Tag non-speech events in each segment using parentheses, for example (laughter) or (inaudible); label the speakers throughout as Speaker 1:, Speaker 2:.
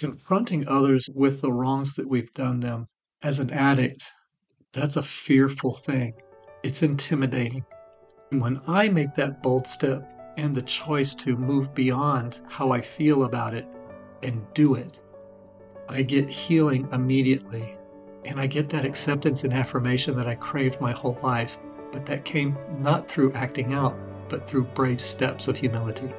Speaker 1: confronting others with the wrongs that we've done them as an addict, that's a fearful thing. It's intimidating. When I make that bold step and the choice to move beyond how I feel about it and do it, I get healing immediately. And I get that acceptance and affirmation that I craved my whole life, but that came not through acting out, but through brave steps of humility.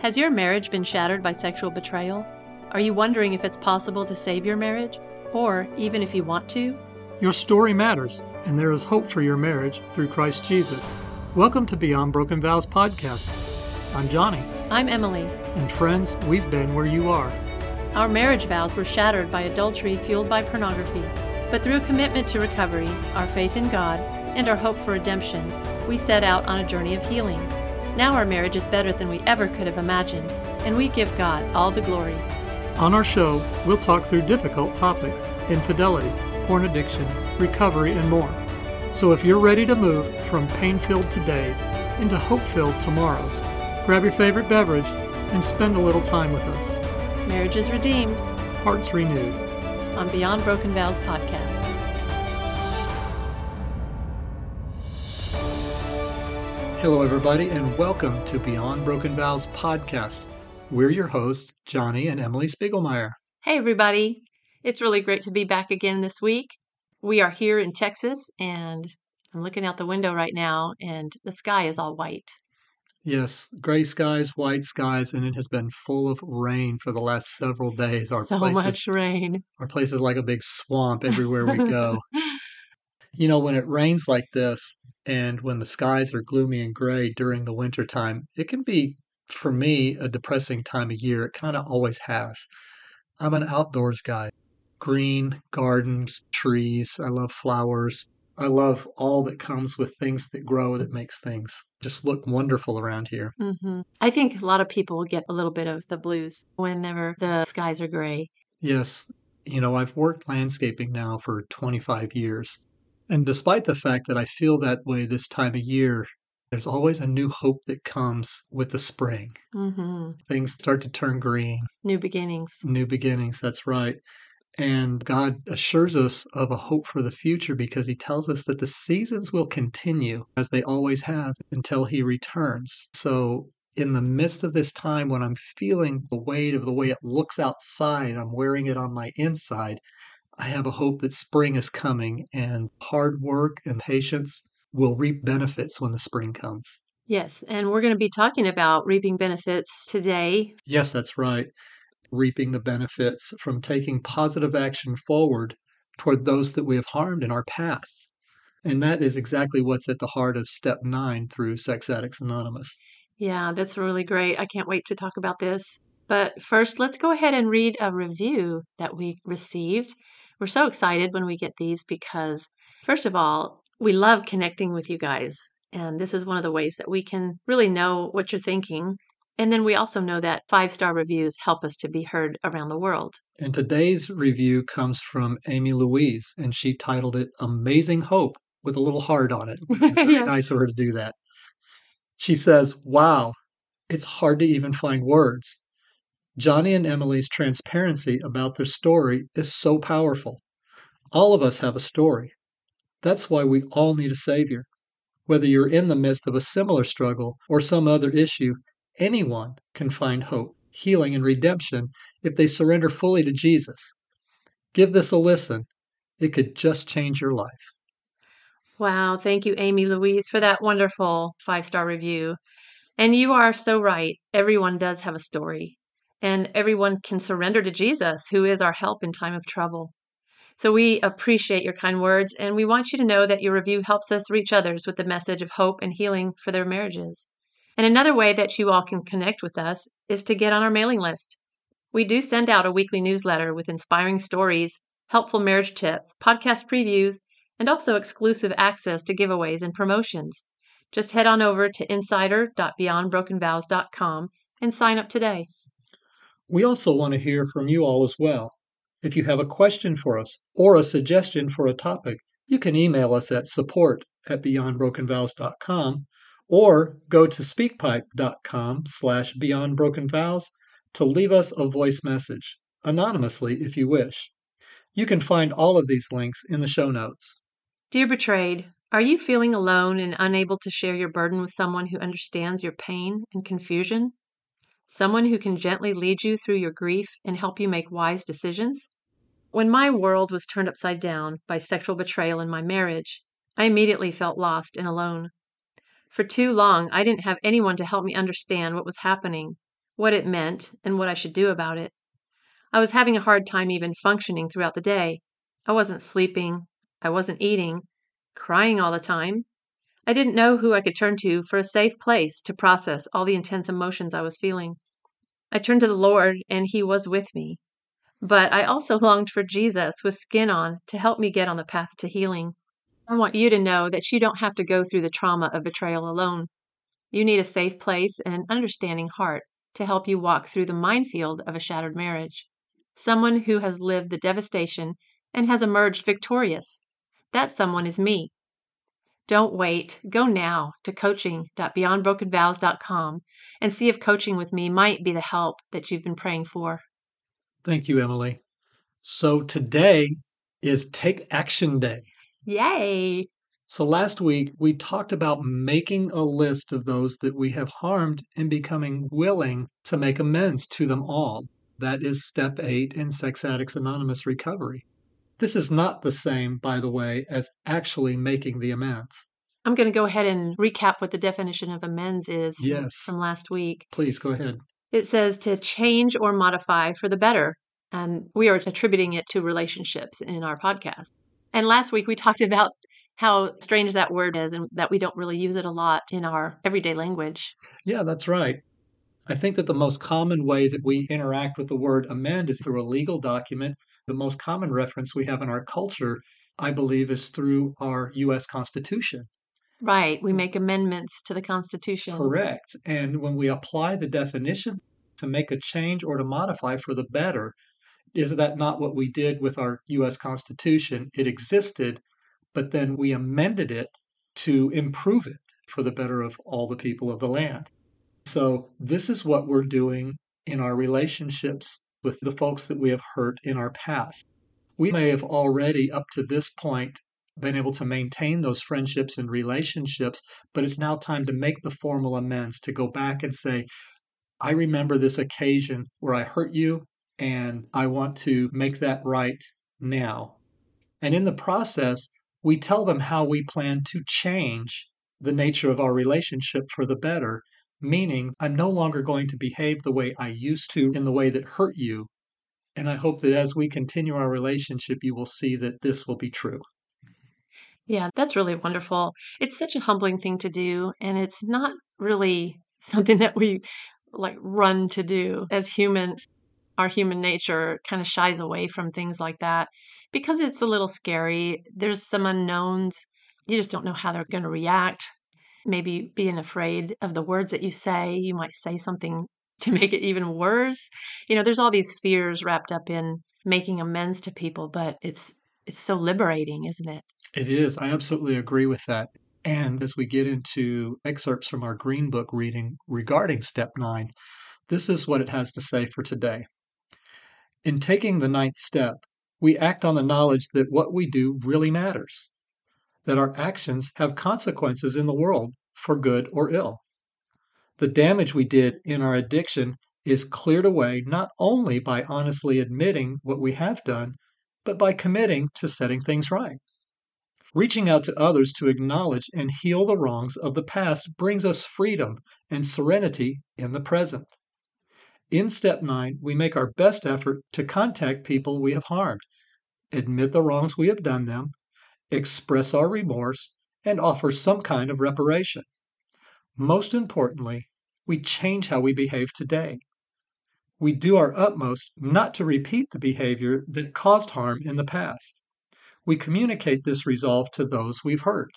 Speaker 2: Has your marriage been shattered by sexual betrayal? Are you wondering if it's possible to save your marriage? Or even if you want to?
Speaker 1: Your story matters, and there is hope for your marriage through Christ Jesus. Welcome to Beyond Broken Vows podcast. I'm Johnny.
Speaker 2: I'm Emily.
Speaker 1: And friends, we've been where you are.
Speaker 2: Our marriage vows were shattered by adultery fueled by pornography. But through commitment to recovery, our faith in God, and our hope for redemption, we set out on a journey of healing. Now our marriage is better than we ever could have imagined, and we give God all the glory.
Speaker 1: On our show, we'll talk through difficult topics infidelity, porn addiction, recovery, and more. So if you're ready to move from pain filled todays into hope filled tomorrows, grab your favorite beverage and spend a little time with us.
Speaker 2: Marriage is redeemed,
Speaker 1: hearts renewed.
Speaker 2: On Beyond Broken Vows podcast.
Speaker 1: Hello, everybody, and welcome to Beyond Broken Vows podcast. We're your hosts, Johnny and Emily Spiegelmeyer.
Speaker 2: Hey, everybody. It's really great to be back again this week. We are here in Texas, and I'm looking out the window right now, and the sky is all white.
Speaker 1: Yes, gray skies, white skies, and it has been full of rain for the last several days.
Speaker 2: Our (laughs) so places, much rain.
Speaker 1: Our place is like a big swamp everywhere we go. (laughs) you know, when it rains like this, and when the skies are gloomy and gray during the winter time, it can be, for me, a depressing time of year. It kind of always has. I'm an outdoors guy. Green, gardens, trees. I love flowers. I love all that comes with things that grow that makes things just look wonderful around here.
Speaker 2: Mm-hmm. I think a lot of people get a little bit of the blues whenever the skies are gray.
Speaker 1: Yes. You know, I've worked landscaping now for 25 years. And despite the fact that I feel that way this time of year, there's always a new hope that comes with the spring. Mm-hmm. Things start to turn green.
Speaker 2: New beginnings.
Speaker 1: New beginnings, that's right. And God assures us of a hope for the future because He tells us that the seasons will continue as they always have until He returns. So, in the midst of this time when I'm feeling the weight of the way it looks outside, I'm wearing it on my inside. I have a hope that spring is coming and hard work and patience will reap benefits when the spring comes.
Speaker 2: Yes, and we're going to be talking about reaping benefits today.
Speaker 1: Yes, that's right. Reaping the benefits from taking positive action forward toward those that we have harmed in our past. And that is exactly what's at the heart of step nine through Sex Addicts Anonymous.
Speaker 2: Yeah, that's really great. I can't wait to talk about this. But first, let's go ahead and read a review that we received. We're so excited when we get these because, first of all, we love connecting with you guys. And this is one of the ways that we can really know what you're thinking. And then we also know that five star reviews help us to be heard around the world.
Speaker 1: And today's review comes from Amy Louise, and she titled it Amazing Hope with a little heart on it. It's (laughs) very yeah. nice of her to do that. She says, Wow, it's hard to even find words. Johnny and Emily's transparency about their story is so powerful. All of us have a story. That's why we all need a Savior. Whether you're in the midst of a similar struggle or some other issue, anyone can find hope, healing, and redemption if they surrender fully to Jesus. Give this a listen. It could just change your life.
Speaker 2: Wow. Thank you, Amy Louise, for that wonderful five star review. And you are so right. Everyone does have a story and everyone can surrender to Jesus, who is our help in time of trouble. So we appreciate your kind words, and we want you to know that your review helps us reach others with the message of hope and healing for their marriages. And another way that you all can connect with us is to get on our mailing list. We do send out a weekly newsletter with inspiring stories, helpful marriage tips, podcast previews, and also exclusive access to giveaways and promotions. Just head on over to insider.beyondbrokenvows.com and sign up today.
Speaker 1: We also want to hear from you all as well. If you have a question for us or a suggestion for a topic, you can email us at support at beyondbrokenvows.com or go to speakpipe.com slash beyondbrokenvows to leave us a voice message, anonymously if you wish. You can find all of these links in the show notes.
Speaker 2: Dear Betrayed, are you feeling alone and unable to share your burden with someone who understands your pain and confusion? Someone who can gently lead you through your grief and help you make wise decisions? When my world was turned upside down by sexual betrayal in my marriage, I immediately felt lost and alone. For too long, I didn't have anyone to help me understand what was happening, what it meant, and what I should do about it. I was having a hard time even functioning throughout the day. I wasn't sleeping, I wasn't eating, crying all the time. I didn't know who I could turn to for a safe place to process all the intense emotions I was feeling. I turned to the Lord, and He was with me. But I also (laughs) longed for Jesus with skin on to help me get on the path to healing. I want you to know that you don't have to go through the trauma of betrayal alone. You need a safe place and an understanding heart to help you walk through the minefield of a shattered marriage. Someone who has lived the devastation and has emerged victorious. That someone is me. Don't wait. Go now to coaching.beyondbrokenvows.com and see if coaching with me might be the help that you've been praying for.
Speaker 1: Thank you, Emily. So today is Take Action Day.
Speaker 2: Yay!
Speaker 1: So last week we talked about making a list of those that we have harmed and becoming willing to make amends to them all. That is step eight in Sex Addicts Anonymous recovery. This is not the same, by the way, as actually making the amends.
Speaker 2: I'm going to go ahead and recap what the definition of amends is from,
Speaker 1: Yes.
Speaker 2: from last week.
Speaker 1: Please go ahead.
Speaker 2: It says to change or modify for the better. And we are attributing it to relationships in our podcast. And last week we talked about how strange that word is and that we don't really use it a lot in our everyday language.
Speaker 1: Yeah, that's right. I think that the most common way that we interact with the word amend is through a legal document. The most common reference we have in our culture, I believe, is through our U.S. Constitution.
Speaker 2: Right. We make amendments to the Constitution.
Speaker 1: Correct. And when we apply the definition to make a change or to modify for the better, is that not what we did with our U.S. Constitution? It existed, but then we amended it to improve it for the better of all the people of the land. So, this is what we're doing in our relationships with the folks that we have hurt in our past. We may have already, up to this point, been able to maintain those friendships and relationships, but it's now time to make the formal amends, to go back and say, I remember this occasion where I hurt you, and I want to make that right now. And in the process, we tell them how we plan to change the nature of our relationship for the better, meaning I'm no longer going to behave the way I used to in the way that hurt you. And I hope that as we continue our relationship, you will see that this will be true.
Speaker 2: Yeah, that's really wonderful. It's such a humbling thing to do, and it's not really (laughs) something that we like run to do as humans. Our human nature kind of shies away from things like that because it's a little scary. There's some unknowns. You just don't know how they're going to react. Maybe being afraid of the words that you say, you might say something (laughs) to make it even worse. You know, there's all these fears wrapped up in making amends to people, but it's it's so liberating, isn't it?
Speaker 1: It is. I absolutely agree with that. And as we get into excerpts from our Green Book reading regarding Step 9, this is what it has to say for today. In taking the ninth step, we act on the knowledge that what we do really matters, that our actions have consequences in the world for good or ill. The damage we did in our addiction is cleared away not only by honestly admitting what we have done, but by committing to setting things right. Reaching out to others to acknowledge and heal the wrongs of the past brings us freedom and serenity in the present. In step nine, we make our best effort to contact people we have harmed, admit the wrongs we have done them, express our remorse, and offer some kind of reparation. Most importantly, we change how we behave today. We do our utmost not to repeat the behavior that caused harm in the past. We communicate this resolve to those we've hurt.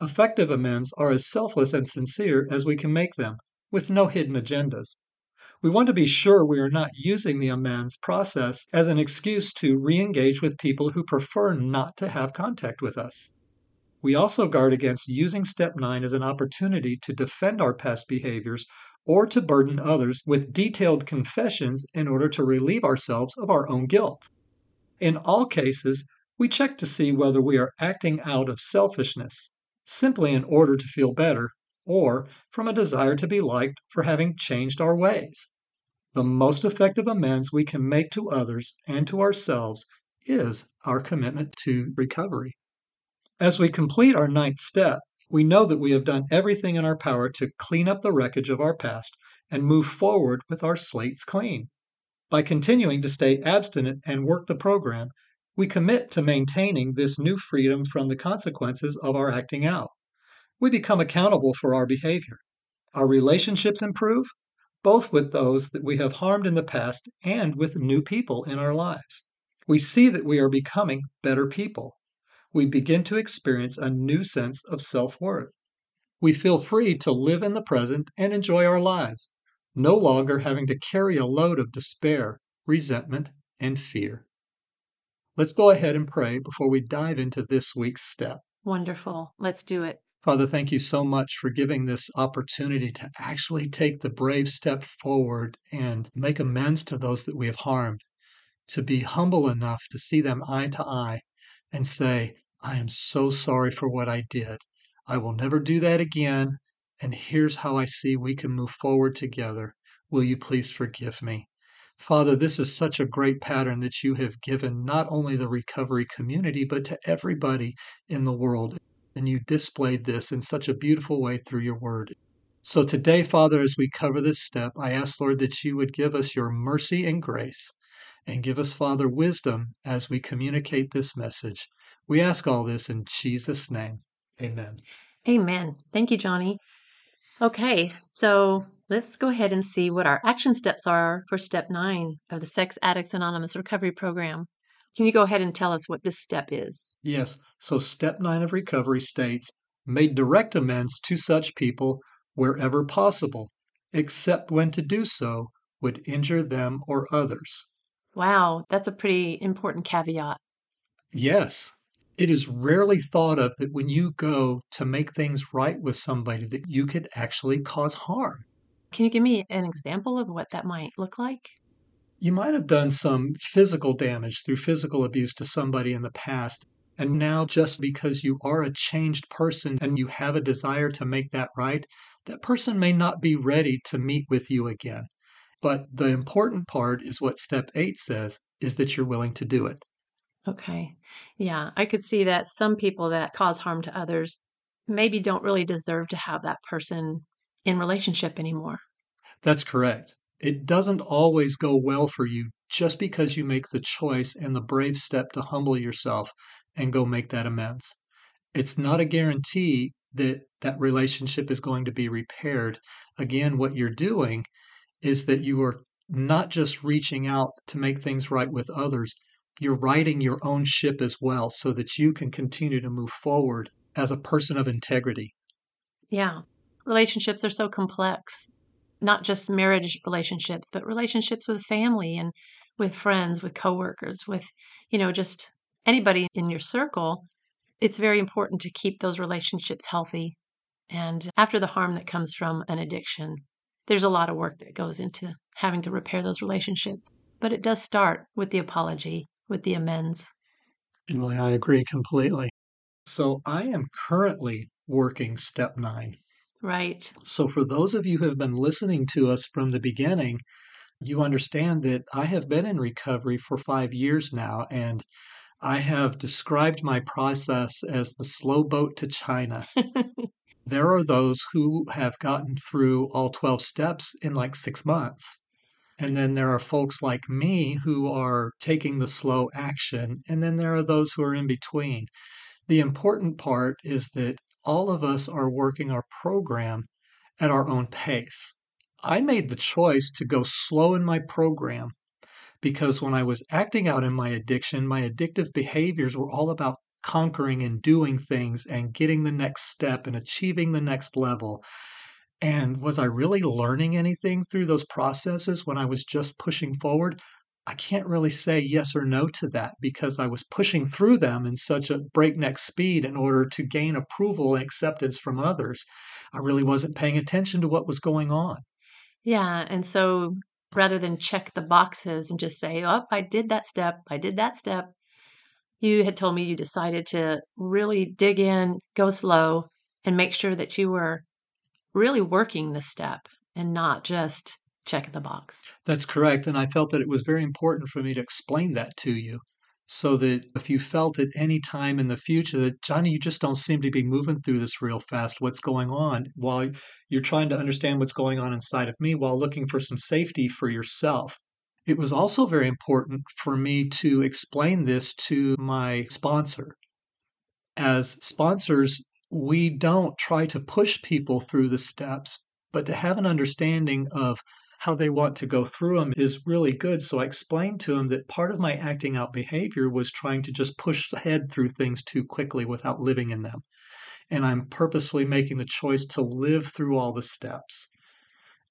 Speaker 1: Effective amends are as selfless and sincere as we can make them, with no hidden agendas. We want to be sure we are not using the amends process as an excuse to re engage with people who prefer not to have contact with us. We also guard against using step 9 as an opportunity to defend our past behaviors or to burden others with detailed confessions in order to relieve ourselves of our own guilt. In all cases, we check to see whether we are acting out of selfishness, simply in order to feel better, or from a desire to be liked for having changed our ways. The most effective amends we can make to others and to ourselves is our commitment to recovery. As we complete our ninth step, we know that we have done everything in our power to clean up the wreckage of our past and move forward with our slates clean. By continuing to stay abstinent and work the program, we commit to maintaining this new freedom from the consequences of our acting out. We become accountable for our behavior. Our relationships improve, both with those that we have harmed in the past and with new people in our lives. We see that we are becoming better people. We begin to experience a new sense of self worth. We feel free to live in the present and enjoy our lives, no longer having to carry a load of despair, resentment, and fear. Let's go ahead and pray before we dive into this week's step.
Speaker 2: Wonderful. Let's do it.
Speaker 1: Father, thank you so much for giving this opportunity to actually take the brave step forward and make amends to those that we have harmed to be humble enough to see them eye to eye and say, I am so sorry for what I did. I will never do that again. And here's how I see we can move forward together. Will you please forgive me? Father, this is such a great pattern that you have given not only the recovery community, but to everybody in the world. And you displayed this in such a beautiful way through your word. So today, Father, as we cover this step, I ask, Lord, that you would give us your mercy and grace and give us, Father, wisdom as we communicate this message. We ask all this in Jesus' name. Amen.
Speaker 2: Amen. Thank you, Johnny. Okay, so let's go ahead and see what our action steps are for step nine of the Sex Addicts Anonymous Recovery Program. Can you go ahead and tell us what this step is?
Speaker 1: Yes. So, step nine of recovery states made direct amends to such people wherever possible, except when to do so would injure them or others.
Speaker 2: Wow, that's a pretty important caveat.
Speaker 1: Yes. It is rarely thought of that when you go to make things right with somebody that you could actually cause harm.
Speaker 2: Can you give me an example of what that might look like?
Speaker 1: You might have done some physical damage through physical abuse to somebody in the past. And now, just because you are a changed person and you have a desire to make that right, that person may not be ready to meet with you again. But the important part is what step eight says is that you're willing to do it.
Speaker 2: Okay. Yeah, I could see that some people that cause harm to others maybe don't really deserve to have that person in relationship anymore.
Speaker 1: That's correct. It doesn't always go well for you just because you make the choice and the brave step to humble yourself and go make that amends. It's not a guarantee that that relationship is going to be repaired. Again, what you're doing is that you are not just reaching out to make things right with others, you're righting your own ship as well so that you can continue to move forward as a person of integrity.
Speaker 2: Yeah. Relationships are so complex, not just marriage relationships, but relationships with family and with friends, with coworkers, with, you know, just anybody in your circle. It's very important to keep those relationships healthy. And after the harm that comes from an addiction, there's a lot of work that goes into having to repair those relationships. But it does start with the apology, with the amends.
Speaker 1: Emily, I agree completely. So I am currently working step nine.
Speaker 2: Right.
Speaker 1: So for those of you who have been listening to us from the beginning, you understand that I have been in recovery for five years now, and I have described my process as the slow boat to China. (laughs) there are those who have gotten through all 12 steps in like six months. And then there are folks like me who are taking the slow action. And then there are those who are in between. The important part is that all of us are working our program at our own pace. I made the choice to go slow in my program because when I was acting out in my addiction, my addictive behaviors were all about conquering and doing things and getting the next step and achieving the next level. And was I really learning anything through those processes when I was just pushing forward? I can't really say yes or no to that because I was pushing through them in such a breakneck speed in order to gain approval and acceptance from others. I really wasn't paying attention to what was going on.
Speaker 2: Yeah. And so rather than check the boxes and just say, oh, I did that step, I did that step, you had told me you decided to really dig in, go slow, and make sure that you were really working the step and not just checking the box.
Speaker 1: That's correct. And I felt that it was very important for me to explain that to you so that if you felt at any time in the future that, Johnny, you just don't seem to be moving through this real fast, what's going on? While you're trying to understand what's going on inside of me while looking for some safety for yourself. It was also very important for me to explain this to my sponsor. As sponsors, we don't try to push people through the steps, but to have an understanding of how they want to go through them is really good. So I explained to him that part of my acting out behavior was trying to just push ahead through things too quickly without living in them. And I'm purposefully making the choice to live through all the steps.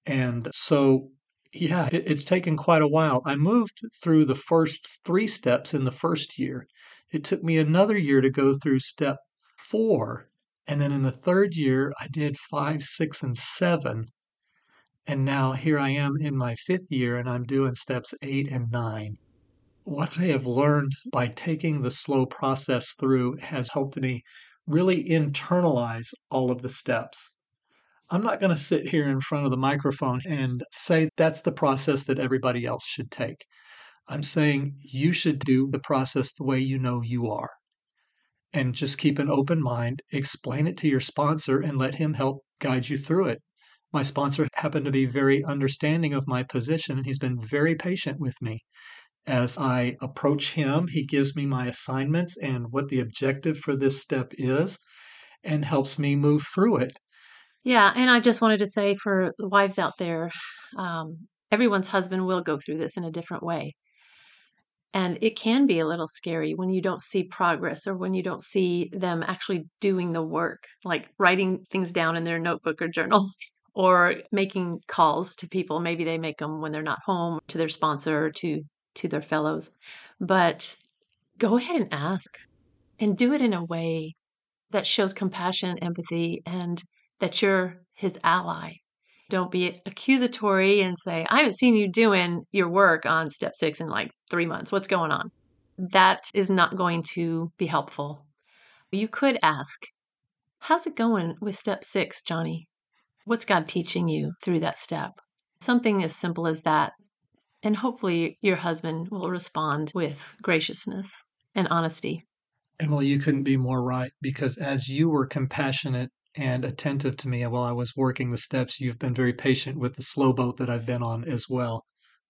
Speaker 1: And so, yeah, it, it's taken quite a while. I moved through the first three steps in the first year. It took me another year to go through step four. And then in the third year, I did five, six, and seven. And now here I am in my fifth year and I'm doing steps eight and nine. What I have learned by taking the slow process through has helped me really internalize all of the steps. I'm not going to sit here in front of the microphone and say that's the process that everybody else should take. I'm saying you should do the process the way you know you are. And just keep an open mind, explain it to your sponsor, and let him help guide you through it my sponsor happened to be very understanding of my position, and he's been very patient with me. As I approach him, he gives me my assignments and what the objective for this step is and helps me move through it.
Speaker 2: Yeah, and I just wanted to say for the wives out there, um, everyone's husband will go through this in a different way. And it can be a little scary when you don't see progress or when you don't see them actually doing the work, like writing things down in their notebook or journal (laughs) or making calls to people. Maybe they make them when they're not home to their sponsor or to to their fellows. But go ahead and ask and do it in a way that shows compassion, empathy, and that you're his ally. Don't be accusatory and say, I haven't seen you doing your work on step six in like three months. What's going on? That is not going to be helpful. You could ask, How's it going with step six, Johnny? What's God teaching you through that step? Something as simple as that. And hopefully, your husband will respond with graciousness and honesty.
Speaker 1: Well, you couldn't be more right because as you were compassionate and attentive to me while I was working the steps, you've been very patient with the slow boat that I've been on as well.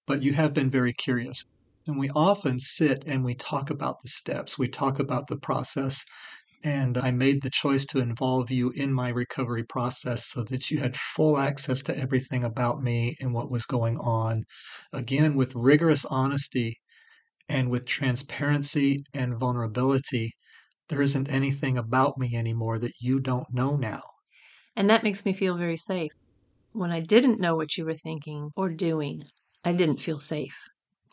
Speaker 1: But you have been very curious. And we often sit and we talk about the steps, we talk about the process, and I made the choice to involve you in my recovery process so that you had full access to everything about me and what was going on. Again, with rigorous honesty and with transparency and vulnerability, there isn't anything about me anymore that you don't know now.
Speaker 2: And that makes me feel very safe. When I didn't know what you were thinking or doing, I didn't feel safe.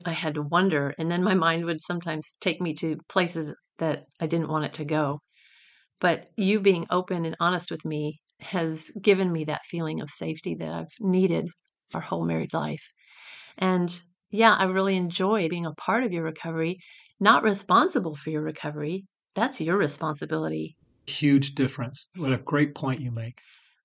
Speaker 2: I had to wonder, and then my mind would sometimes take me to places that I didn't want it to go. But you being open and honest with me has given me that feeling of safety that I've needed our whole married life. And yeah, I really enjoy being a part of your recovery, not responsible for your recovery. That's your responsibility.
Speaker 1: Huge difference. What a great point you make.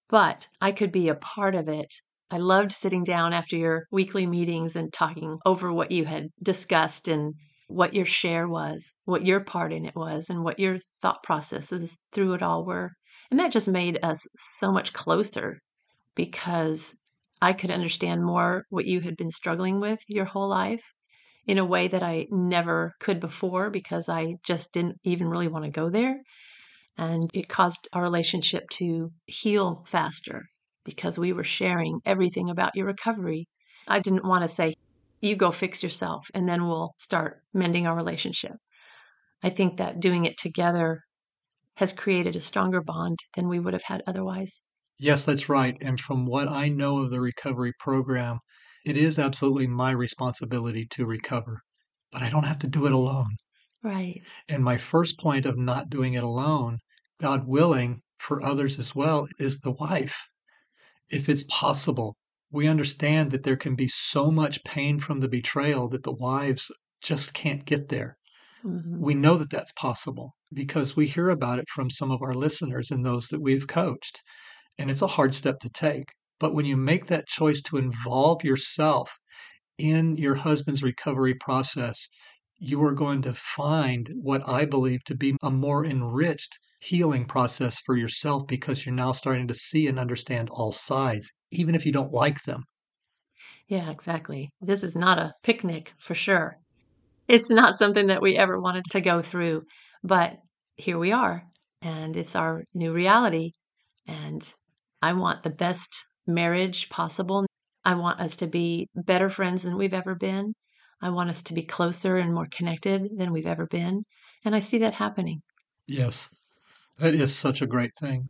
Speaker 2: But I could be a part of it. I loved sitting down after your weekly meetings and talking over what you had discussed and what your share was, what your part in it was, and what your thought processes through it all were. And that just made us so much closer because I could understand more what you had been struggling with your whole life in a way that I never could before because I just didn't even really want to go there. And it caused our relationship to heal faster because we were sharing everything about your recovery. I didn't want to say, you go fix yourself and then we'll start mending our relationship. I think that doing it together has created a stronger bond than we would have had otherwise.
Speaker 1: Yes, that's right. And from what I know of the recovery program, it is absolutely my responsibility to recover, but I don't have to do it alone.
Speaker 2: Right.
Speaker 1: And my first point of not doing it alone, God willing, for others as well, is the wife. If it's possible, we understand that there can be so much pain from the betrayal that the wives just can't get there. Mm-hmm. We know that that's possible because we hear about it from some of our listeners and those that we've coached. And it's a hard step to take. But when you make that choice to involve yourself in your husband's recovery process, you are going to find what I believe to be a more enriched healing process for yourself because you're now starting to see and understand all sides, even if you don't like them.
Speaker 2: Yeah, exactly. This is not a picnic for sure. It's not something that we ever wanted to go through, but here we are, and it's our new reality. And I want the best marriage possible. I want us to be better friends than we've ever been. I want us to be closer and more connected than we've ever been. And I see that happening.
Speaker 1: Yes, that is such a great thing.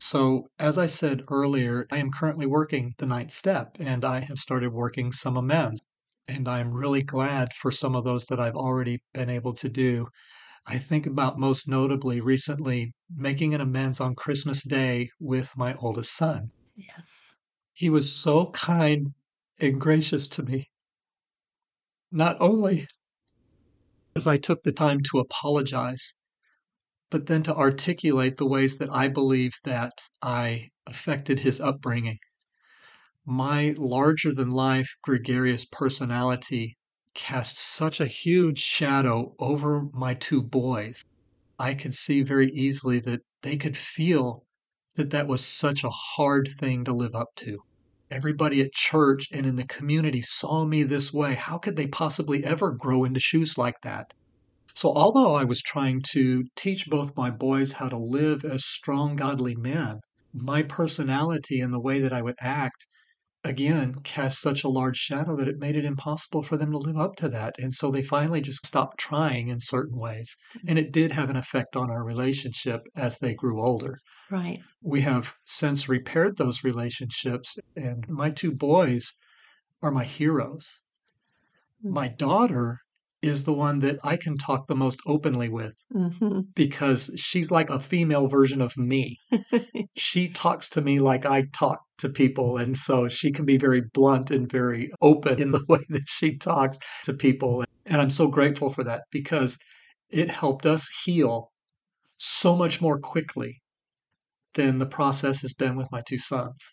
Speaker 1: So, as I said earlier, I am currently working the ninth step and I have started working some amends. And I'm really glad for some of those that I've already been able to do. I think about most notably recently making an amends on Christmas Day with my oldest son.
Speaker 2: Yes.
Speaker 1: He was so kind and gracious to me. Not only as I took the time to apologize, but then to articulate the ways that I believe that I affected his upbringing. My larger than life gregarious personality cast such a huge shadow over my two boys. I could see very easily that they could feel that that was such a hard thing to live up to. Everybody at church and in the community saw me this way. How could they possibly ever grow into shoes like that? So, although I was trying to teach both my boys how to live as strong, godly men, my personality and the way that I would act, again, cast such a large shadow that it made it impossible for them to live up to that. And so they finally just stopped trying in certain ways. Mm-hmm. And it did have an effect on our relationship as they grew older.
Speaker 2: Right.
Speaker 1: We have since repaired those relationships, and my two boys are my heroes. Mm. My daughter is the one that I can talk the most openly with mm-hmm. because she's like a female version of me. (laughs) she talks to me like I talk to people. And so she can be very blunt and very open in the (laughs) way that she talks to people. And I'm so grateful for that because it helped us heal so much more quickly than the process has been with my two sons.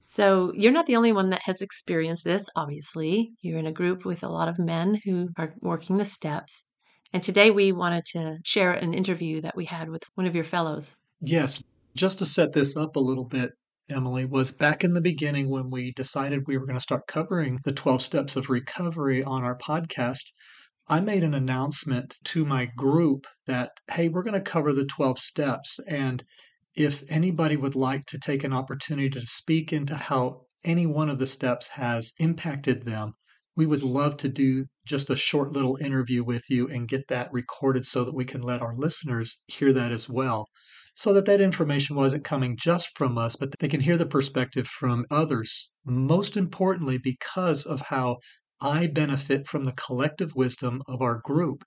Speaker 2: So, you're not the only one that has experienced this, obviously. You're in a group with a lot of men who are working the steps. And today we wanted to share an interview that we had with one of your fellows.
Speaker 1: Yes. Just to set this up a little bit, Emily, was back in the beginning when we decided we were going to start covering the 12 steps of recovery on our podcast. I made an announcement to my group that, hey, we're going to cover the 12 steps. And if anybody would like to take an opportunity to speak into how any one of the steps has impacted them, we would love to do just a short little interview with you and get that recorded so that we can let our listeners hear that as well. So that that information wasn't coming just from us, but they can hear the perspective from others. Most importantly, because of how I benefit from the collective wisdom of our group.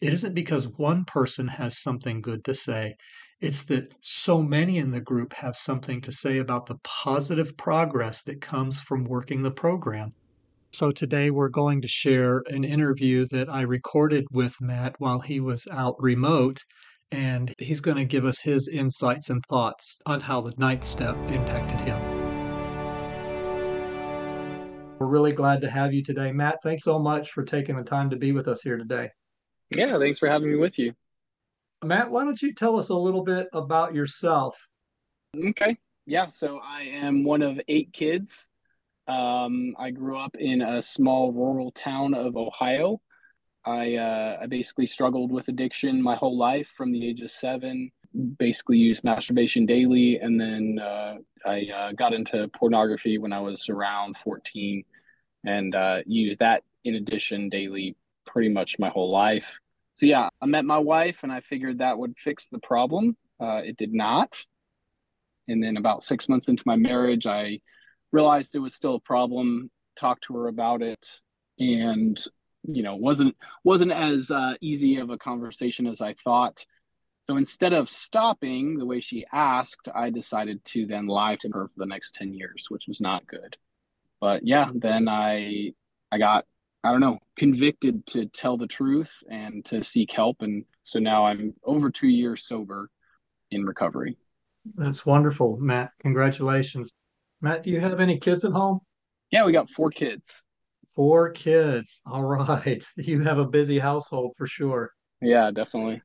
Speaker 1: It isn't because one person has something good to say. It's that so many in the group have something to say about the positive progress that comes from working the program. So today we're going to share an interview that I recorded with Matt while he was out remote, and he's going to give us his insights and thoughts on how the ninth step impacted him. We're really glad to have you today. Matt, thanks so much for taking the time to be with us here today.
Speaker 3: Yeah, thanks for having me with you.
Speaker 1: Matt, why don't you tell us a little bit about yourself?
Speaker 3: Okay. Yeah. So I am one of eight kids. Um, I grew up in a small rural town of Ohio. I, uh, I basically struggled with addiction my whole life from the age of seven, basically used masturbation daily. And then uh, I uh, got into pornography when I was around 14 and uh, used that in addition daily pretty much my whole life so yeah, I met my wife and I figured that would fix the problem. Uh, it did not. And then about six months into my marriage, I realized it was still a problem. Talked to her about it, and you know wasn't wasn't as uh, easy of a conversation as I thought. So instead of stopping the way she asked, I decided to then lie to her for the next 10 years, which was not good. But yeah, then I I got I don't know, convicted to tell the truth and to seek help and so now I'm over 2 years sober in recovery.
Speaker 1: That's wonderful, Matt. Congratulations. Matt, do you have any kids at home?
Speaker 3: Yeah, we got four kids.
Speaker 1: Four kids. All right. (laughs) You have a busy household for sure.
Speaker 3: Yeah, definitely.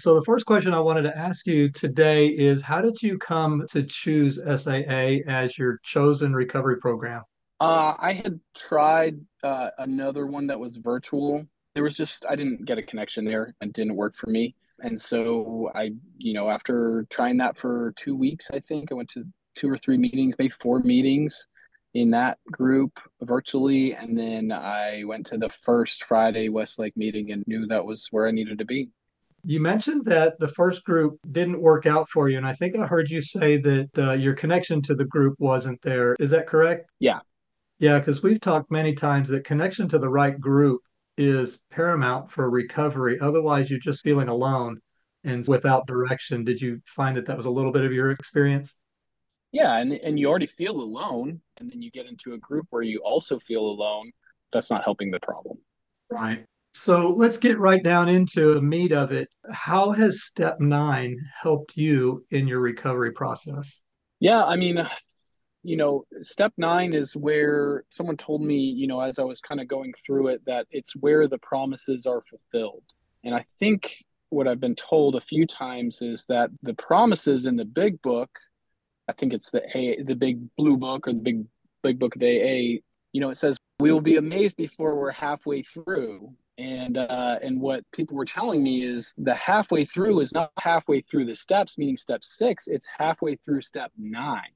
Speaker 1: So, the first question I wanted to ask you today is How did you come to choose SAA as your chosen recovery program?
Speaker 3: Uh, I had tried uh, another one that was virtual. There was just, I didn't get a connection there and didn't work for me. And so I, you know, after trying that for two weeks, I think I went to two or three meetings, maybe four meetings in that group virtually. And then I went to the first Friday Westlake meeting and knew that was where I needed to be.
Speaker 1: You mentioned that the first group didn't work out for you. And I think I heard you say that uh, your connection to the group wasn't there. Is that correct?
Speaker 3: Yeah.
Speaker 1: Yeah, because we've talked many times that connection to the right group is paramount for recovery. Otherwise, you're just feeling alone and without direction. Did you find that that was a little bit of your experience?
Speaker 3: Yeah, and, and you already feel alone. And then you get into a group where you also feel alone. That's not helping the problem.
Speaker 1: Right. So let's get right down into the meat of it. How has step nine helped you in your recovery process?
Speaker 3: Yeah, I mean, you know, step nine is where someone told me, you know, as I was kind of going through it, that it's where the promises are fulfilled. And I think what I've been told a few times is that the promises in the big book, I think it's the A, the big blue book or the big big book of AA, you know, it says we will be amazed before we're halfway through and uh, and what people were telling me is the halfway through is not halfway through the steps meaning step six it's halfway through step nine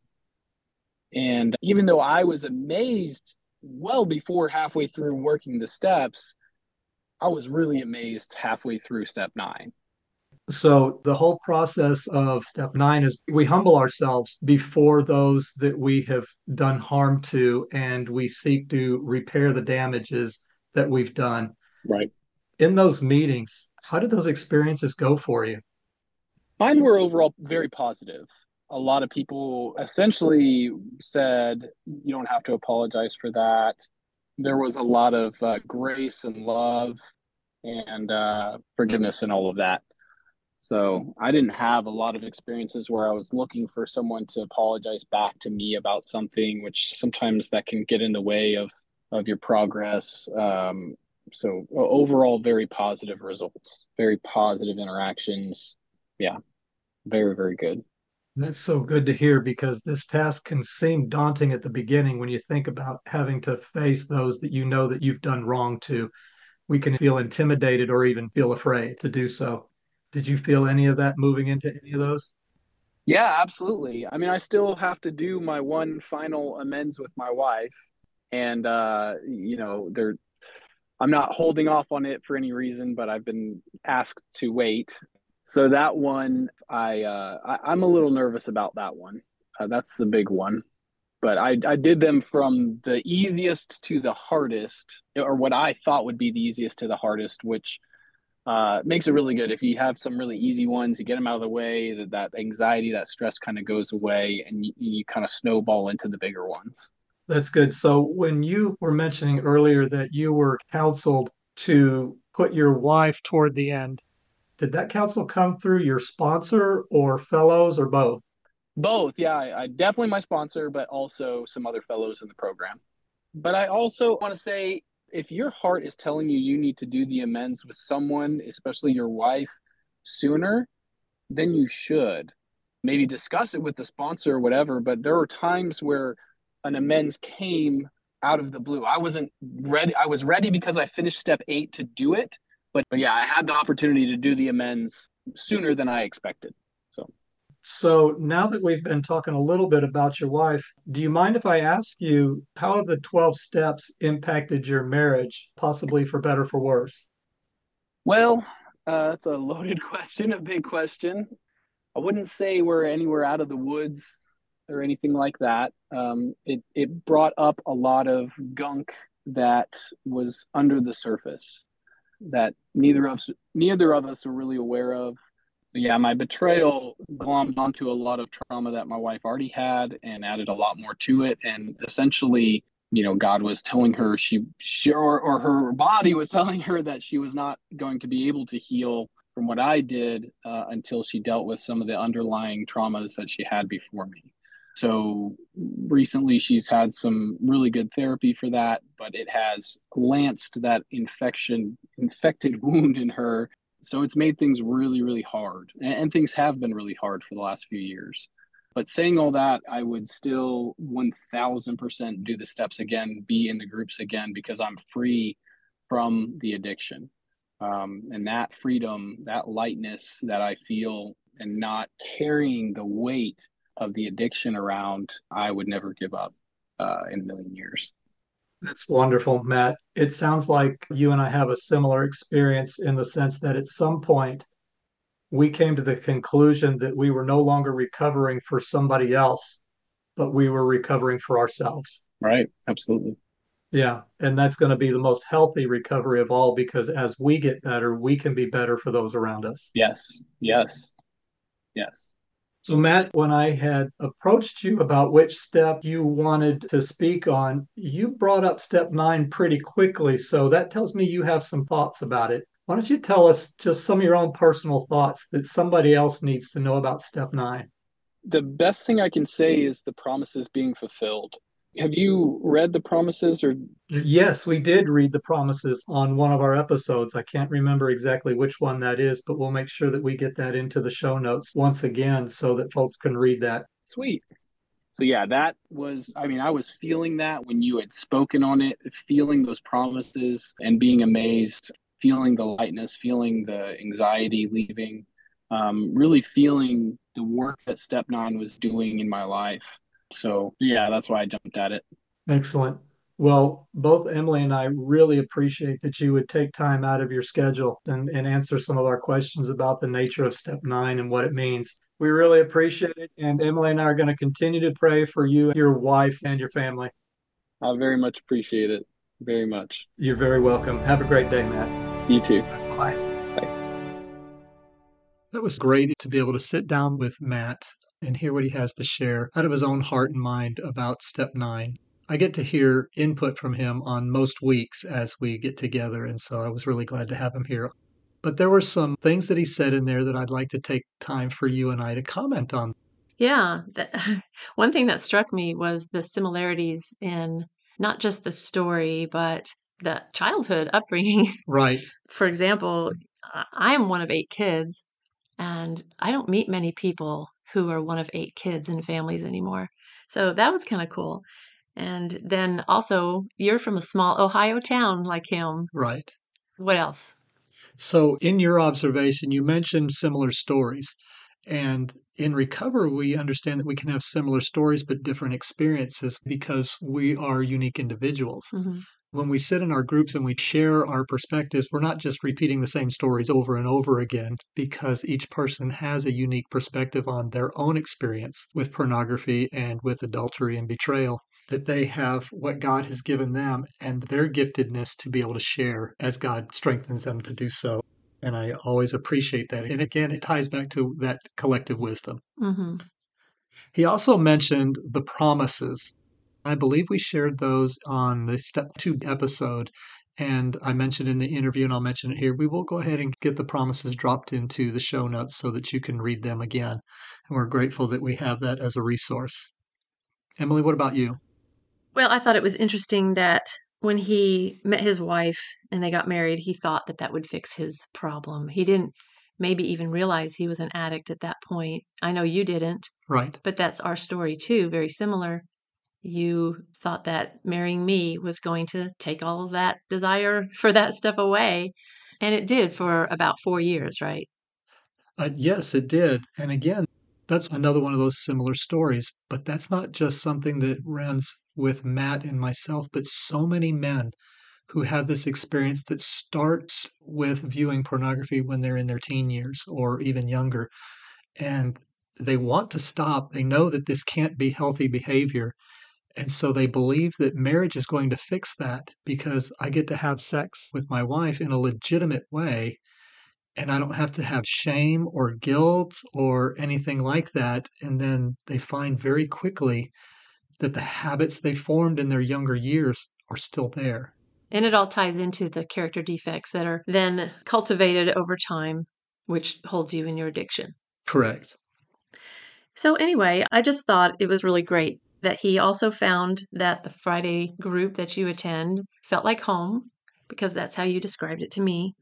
Speaker 3: and even though i was amazed well before halfway through working the steps i was really amazed halfway through step nine
Speaker 1: so the whole process of step nine is we humble ourselves before those that we have done harm to and we seek to repair the damages that we've done
Speaker 3: Right.
Speaker 1: In those meetings, how did those experiences go for you?
Speaker 3: Mine were overall very positive. A lot of people essentially said, you don't have to apologize for that. There was a lot of uh, grace and love and uh, forgiveness and all of that. So I didn't have a lot of experiences where I was looking for someone to apologize back to me about something, which sometimes that can get in the way of of your progress. Um, so overall very positive results very positive interactions yeah very very good
Speaker 1: that's so good to hear because this task can seem daunting at the beginning when you think about having to face those that you know that you've done wrong to. We can feel intimidated or even feel afraid to do so. Did you feel any of that moving into any of those?
Speaker 3: Yeah absolutely. I mean i still have to do my one final amends with my wife and uh you know there I'm not holding off on it for any reason, but I've been asked to wait. So that one, I, uh, I am a little nervous about that one. Uh, that's the big one. But I, I did them from the easiest to the hardest, or what I thought would be the easiest to the hardest, which uh, makes it really good. If you have some really easy ones, you get them out of the way, that, that anxiety, that stress kind of goes away, and you, you kind of snowball into the bigger ones.
Speaker 1: That's good. So when you were mentioning earlier that you were counseled to put your wife toward the end, did that counsel come through your sponsor or fellows or both?
Speaker 3: Both, yeah. I, I definitely my sponsor, but also some other fellows in the program. But I also want to say if your heart is telling you you need to do the amends with someone, especially your wife, sooner, then you should. Maybe discuss it with the sponsor or whatever. But there are times where an amends came out of the blue. I wasn't ready. I was ready because I finished step eight to do it. But, but yeah, I had the opportunity to do the amends sooner than I expected. So,
Speaker 1: so now that we've been talking a little bit about your wife, do you mind if I ask you how have the 12 steps impacted your marriage, possibly for better for worse?
Speaker 3: Well, uh, that's a loaded (laughs) question, a big question. I wouldn't say we're anywhere out of the woods or anything like that. Um, it it brought up a lot of gunk that was under the surface that neither of us, neither of us are really aware of. yeah, my betrayal glommed onto a lot of trauma that my wife already had and added a lot more to it. And essentially, you know, God was telling her she, she or, or her body was (laughs) telling her that she was not going to be able to heal from what I did uh, until she dealt with some of the underlying traumas that she had before me. So recently, she's had some really good therapy for that, but it has lanced that infection, infected (laughs) wound in her. So it's made things really, really hard. And, and things have been really hard for the last few years. But saying all that, I would still 1000% do the steps again, be in the groups again, because I'm free from the addiction. Um, and that freedom, that lightness that I feel, and not carrying the weight of the addiction around, I would never give up uh, in a million years.
Speaker 1: That's wonderful, Matt. It sounds like you and I have a similar experience in the sense that at some point we came to the conclusion that we were no longer recovering for somebody else, but we were recovering for ourselves.
Speaker 3: Right. Absolutely.
Speaker 1: Yeah. And that's going to be the most healthy recovery of all because as we get better, we can be better for those around us.
Speaker 3: Yes. Yes. Yes.
Speaker 1: So, Matt, when I had approached you about which step you wanted to speak on, you brought up step nine pretty quickly. So that tells me you have some thoughts about it. Why don't you tell us just some of your own personal thoughts that somebody else needs to know about step nine?
Speaker 3: The best thing I can say is the promises being fulfilled have you read the promises or?
Speaker 1: Yes we did read the promises on one of our episodes. I can't remember exactly which one that is but we'll make sure that we get that into the show notes once again so that folks can read that.
Speaker 3: Sweet. So yeah that was i mean i was feeling that when you had spoken on it feeling those promises and being amazed feeling the lightness feeling the anxiety leaving um, really feeling the work that step nine was doing in my life so yeah, that's why I jumped at it.
Speaker 1: Excellent. Well, both Emily and I really appreciate that you would take time out of your schedule and, and answer some of our questions about the nature of step nine and what it means. We really appreciate it. And Emily and I are going to continue to pray for you, your wife, and your family.
Speaker 3: I very much appreciate it. Very much.
Speaker 1: You're very welcome. Have a great day, Matt.
Speaker 3: You too.
Speaker 1: Bye. Bye. That was great to be able to sit down with Matt and hear what he has to share out of his own heart and mind about step nine. I get to hear input from him on most weeks as we get together, and so I was really glad to have him here. But there were some things that he said in there that I'd like to take time for you and I to comment on.
Speaker 2: Yeah, that, (laughs) one thing that struck me was the similarities in not just the story, but the childhood upbringing. (laughs)
Speaker 1: Right.
Speaker 2: For example, I'm one of eight kids, and I don't meet many people who are one of eight kids in families anymore. So that was kind of cool. And then also, you're from a small Ohio town like him.
Speaker 1: Right.
Speaker 2: What else?
Speaker 1: So, in your observation, you mentioned similar stories. And in recovery, we understand that we can have similar stories but different experiences because we are unique individuals. Mm-hmm when we sit in our groups and we share our perspectives, we're not just repeating the same stories over and over again because each person has a unique perspective on their own experience with pornography and with adultery and betrayal. That they have what God has given them and their giftedness to be able to share as God strengthens them to do so. And I always appreciate that. And again, it ties back to that collective wisdom. Mm-hmm. He also mentioned the promises I believe we shared those on the step two episode. And I mentioned in the interview, and I'll mention it here, we will go ahead and get the promises dropped into the show notes so that you can read them again. And we're grateful that we have that as a resource. Emily, what about you?
Speaker 2: Well, I thought it was interesting that when he met his wife and they got married, he thought that that would fix his problem. He didn't maybe even realize he was an addict at that point. I know you didn't.
Speaker 1: Right.
Speaker 2: But that's our story too, very similar you thought that marrying me was going to take all that desire for that stuff away. And it did for about four years, right?
Speaker 1: Uh, yes, it did. And again, that's another one of those similar stories. But that's not just something that runs with Matt and myself, but so many men who have this experience that starts with viewing pornography when they're in their teen years or even younger. And they want to stop. They know that this can't be healthy behavior. And so they believe that marriage is going to fix that because I get to have sex with my wife in a legitimate way. and I don't have to have shame or guilt or anything like that. And then they find very quickly that the habits they formed in their younger years are still there.
Speaker 2: And it all ties into the character defects that are then cultivated over time, which holds you in your addiction.
Speaker 1: Correct.
Speaker 2: So, anyway, I just thought it was really great that he also found that the Friday group that you attend felt like home, because that's how you described it to me.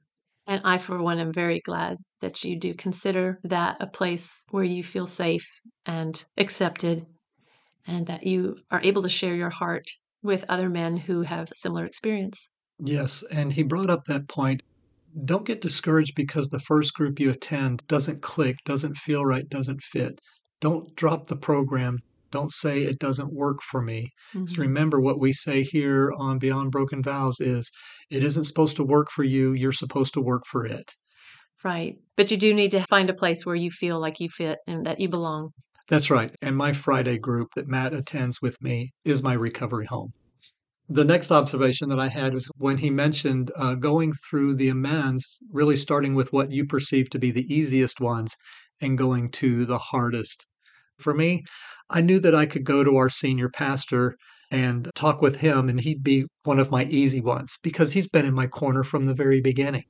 Speaker 2: And I, for one, am very glad that you do consider that a place where you feel safe and accepted, and that you are able to share your heart with other men who have similar experience.
Speaker 1: Yes, and he brought up that point. Don't get discouraged because the first group you attend doesn't click, doesn't feel right, doesn't fit. Don't drop the program. Don't say it doesn't work for me.
Speaker 2: Mhm.
Speaker 1: Remember what we say here on Beyond Broken Vows is it isn't supposed to work for you, you're supposed to work for it.
Speaker 2: Right. But you do need to find a place where you feel like you fit and that you belong.
Speaker 1: That's right. And my Friday group that Matt attends with me is my recovery home. The next observation that I had was when he mentioned uh, going through the amends, really starting with what you perceive to be the easiest ones and going to the hardest. For me, I knew that I could go to our senior pastor and talk with him, and he'd be one of my easy ones because he's been in my corner from the very beginning.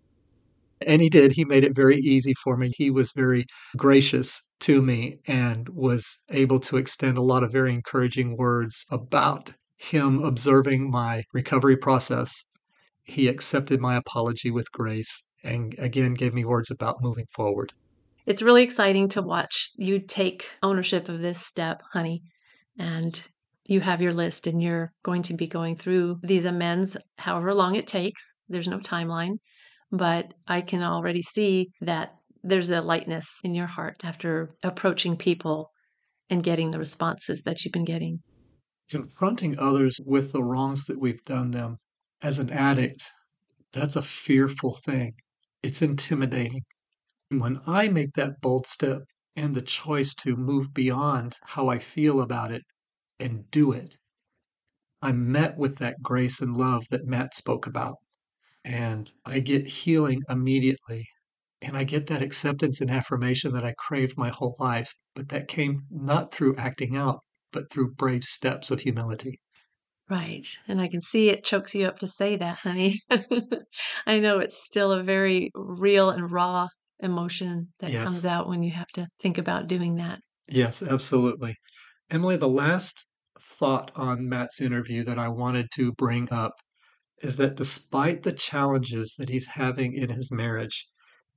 Speaker 1: And he did. He made it very easy for me. He was very gracious to me and was able to extend a lot of very encouraging words about him observing my recovery process. He accepted my apology with grace and again gave me words about moving forward.
Speaker 2: It's really exciting to watch you take ownership of this step, honey. And you have your list and you're going to be going through these amends however long it takes. There's no timeline, but I can already see that there's a lightness in your heart after approaching people and getting the responses that you've been getting.
Speaker 1: Confronting others with the wrongs that we've done them as an addict, that's a fearful thing. It's intimidating. When I make that bold step and the choice to move beyond how I feel about it and do it, I'm met with that grace and love that Matt spoke about. And I get healing immediately. And I get that acceptance and affirmation that I craved my whole life. But that came not through acting out, but through brave steps of humility.
Speaker 2: Right. And I can see it chokes you up to say that, honey. (laughs) I know it's still a very real and raw emotion that
Speaker 1: Yes.
Speaker 2: comes out when you have to think about doing that.
Speaker 1: Yes, absolutely. Emily, the last thought on Matt's interview that I wanted to bring up is that despite the challenges that he's having in his marriage,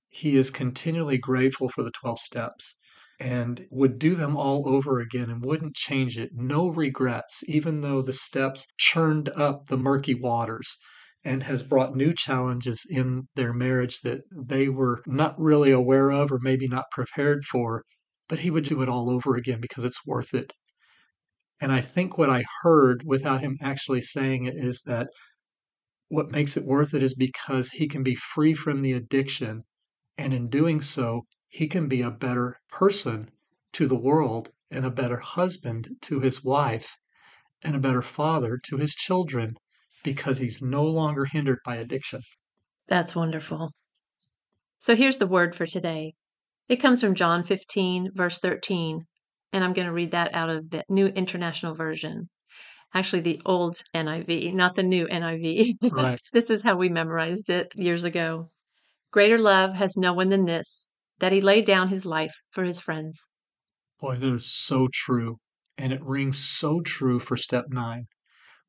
Speaker 1: he is continually grateful for the 12 steps and would do them all over again and wouldn't change it. No regrets, even though the steps churned up the murky waters and has brought new challenges in their marriage that they were not really aware of or maybe not prepared for. But he would do it all over again because it's worth it. And I think what I heard without him actually saying it is that what makes it worth it is because he can be free from the addiction. And in doing so, he can be a better person to the world and a better husband to his wife and a better father to his children because he's no longer hindered by addiction.
Speaker 2: That's wonderful. So here's the word for today. It comes from John 15, verse 13, and I'm going to read that out of the New International Version. Actually, the old NIV, not the new NIV.
Speaker 1: Right. (laughs)
Speaker 2: this is how we memorized it years ago. Greater love has no one than this, that he laid down his life for his friends.
Speaker 1: Boy, that is so true. And it rings so true for step nine.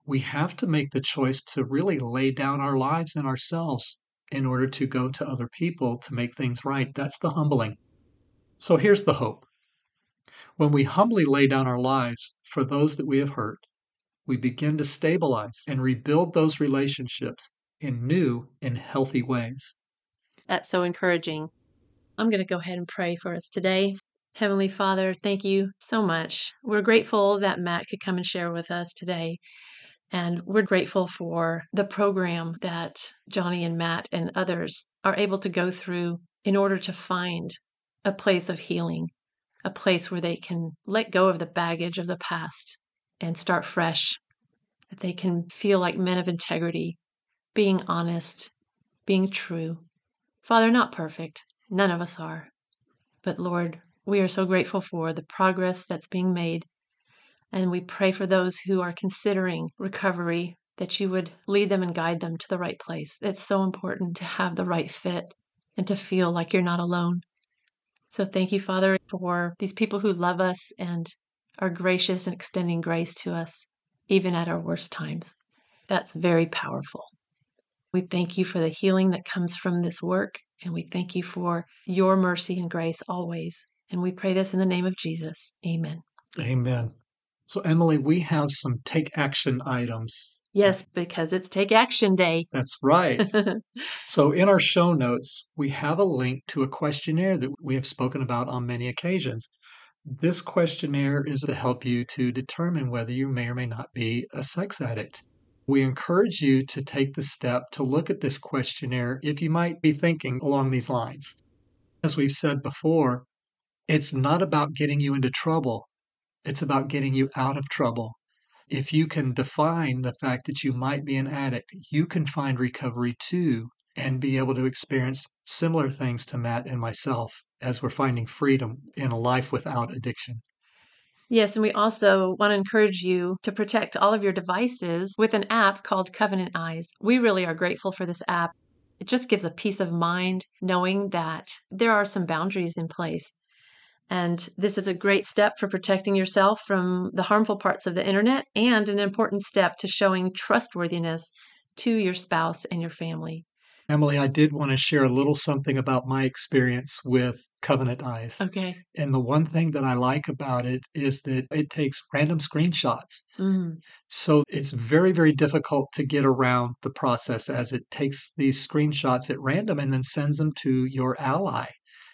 Speaker 1: We have to make the choice to really lay down our lives and ourselves in order to go to other people to make things right. That's the humbling. So here's the hope. When we humbly lay down our lives for those that we have hurt, we begin to stabilize and rebuild those relationships in new and healthy ways.
Speaker 2: That's so encouraging. I'm going to go ahead and pray for us today. Heavenly Father, thank you so much. We're grateful that Matt could come and share with us today. And we're grateful for the program that Johnny and Matt and others are able to go through in order to find a place of healing, a place where they can let go of the baggage of the past and start fresh, that they can feel like men of integrity, being honest, being true, Father, not perfect. None of us are. But Lord, we are so grateful for the progress that's being made. And we pray for those who are considering recovery that you would lead them and guide them to the right place. It's so important to have the right fit and to feel like you're not alone. So thank you, Father, for these people who love us and are gracious and extending grace to us, even at our worst times. That's very powerful. We thank you for the healing that comes from this work, and we thank you for your mercy and grace always. And we pray this in the name of Jesus. Amen.
Speaker 1: Amen. So, Emily, we have some take action items.
Speaker 2: Yes, because it's Take Action Day.
Speaker 1: That's right. (laughs) so, in our show notes, we have a link to a questionnaire that we have spoken about on many occasions. This questionnaire is to help you to determine whether you may or may not be a sex addict. We encourage you to take the step to look at this questionnaire if you might be thinking along these lines. As we've said before, it's not about getting you into trouble, it's about getting you out of trouble. If you can define the fact that you might be an addict, you can find recovery too and be able to experience similar things to Matt and myself as we're finding freedom in a life without addiction.
Speaker 2: Yes, and we also want to encourage you to protect all of your devices with an app called Covenant Eyes. We really are grateful for this app. It just gives a peace of mind knowing that there are some boundaries in place. And this is a great step for protecting yourself from the harmful parts of the internet and an important step to showing trustworthiness to your spouse and your family.
Speaker 1: Emily, I did want to share a little something about my experience with Covenant Eyes.
Speaker 2: Okay.
Speaker 1: And the one thing that I like about it is that it takes random screenshots.
Speaker 2: Mm.
Speaker 1: So it's very, very difficult to get around the process as it takes these screenshots at random and then sends them to your ally.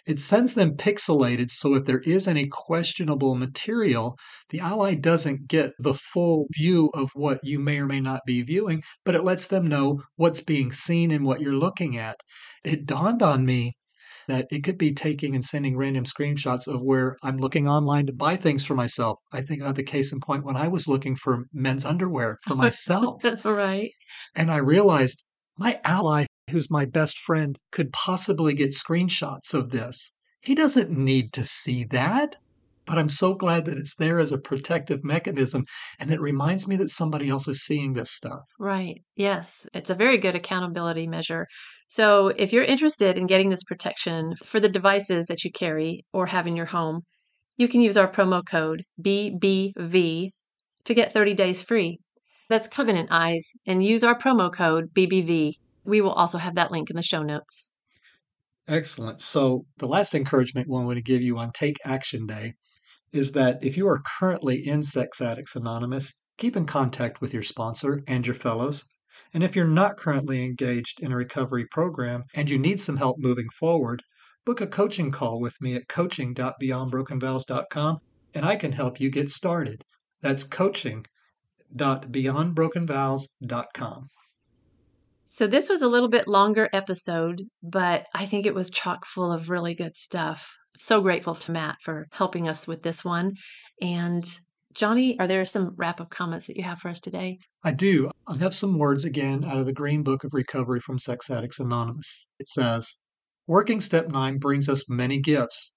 Speaker 1: It sends them pixelated so if there is any questionable material, the ally doesn't get the full view of what you may or may not be viewing, but it lets them know what's being seen and what you're looking at. It dawned on me that it could be taking and sending random screenshots of where I'm looking online to buy things for myself. I think of the case in point when I was looking for men's underwear for (laughs) myself.
Speaker 2: right.
Speaker 1: And I realized my ally, who's my best friend, could possibly get screenshots of this. He doesn't need to see that. But I'm so glad that it's there as a protective mechanism and it reminds me that somebody else is seeing this stuff.
Speaker 2: Right. Yes. It's a very good accountability measure. So, if you're interested in getting this protection for the devices that you carry or have in your home, you can use our promo code BBV to get 30 days free. That's Covenant Eyes, and use our promo code BBV. We will also have that link in the show notes.
Speaker 1: Excellent. So, the last encouragement want to give you on Take Action Day is that if you are currently in Sex Addicts Anonymous, keep in contact with your sponsor and your fellows. And if you're not currently engaged in a recovery program and you need some help moving forward, book a coaching call with me at coaching.beyondbrokenvows.com and I can help you get started. That's coaching.beyondbrokenvows.com.
Speaker 2: So, this was a little bit longer episode, but I think it was chock full of really good stuff so grateful to Matt for helping us with this one. And Johnny, are there some wrap up comments that you have for us today?
Speaker 1: I do. I have some words again out of the Green Book of Recovery from Sex Addicts Anonymous. It says, Working Step 9 brings us many gifts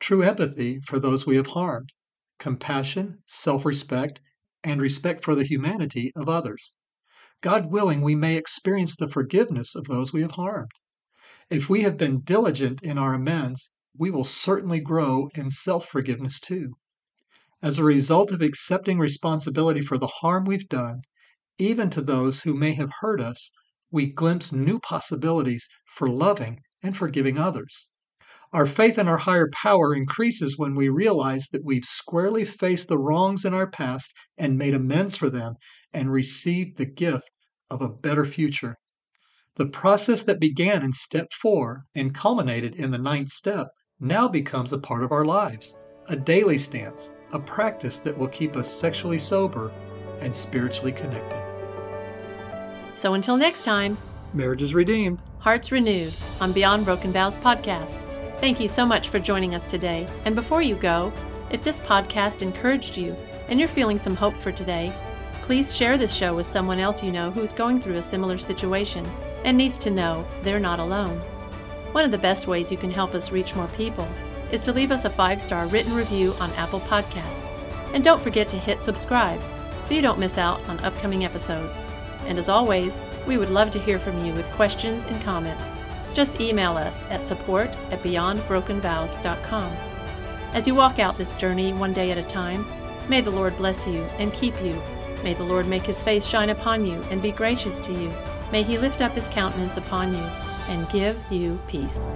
Speaker 1: true empathy for those we have harmed, compassion, self respect, and respect for the humanity of others. God willing, we may experience the forgiveness of those we have harmed. If we have been diligent in our amends, we will certainly grow in self forgiveness too. As a result of accepting responsibility for the harm we've done, even to those who may have hurt us, we glimpse new possibilities for loving and forgiving others. Our faith in our higher power increases when we realize that we've squarely faced the wrongs in our past and made amends for them and received the gift of a better future. The process that began in step four and culminated in the ninth step now becomes a part of our lives, a daily stance, a practice that will keep us sexually sober and spiritually connected.
Speaker 2: So until next time,
Speaker 1: marriage is redeemed,
Speaker 2: hearts renewed on Beyond Broken Vows podcast. Thank you so much for joining us today. And before you go, if this podcast encouraged you and you're feeling some hope for today, please share this show with someone else you know who is going through a similar situation and needs to know they're not alone. One of the best ways you can help us reach more people is to leave us a five star written review on Apple Podcasts. And don't forget to hit subscribe so you don't miss out on upcoming episodes. And as always, we would love to hear from you with questions and comments. Just email us at support at beyondbrokenvows.com. As you walk out this journey one day at a time, may the Lord bless you and keep you. May the Lord make his face shine upon you and be gracious to you. May he lift up his countenance upon you and give you peace.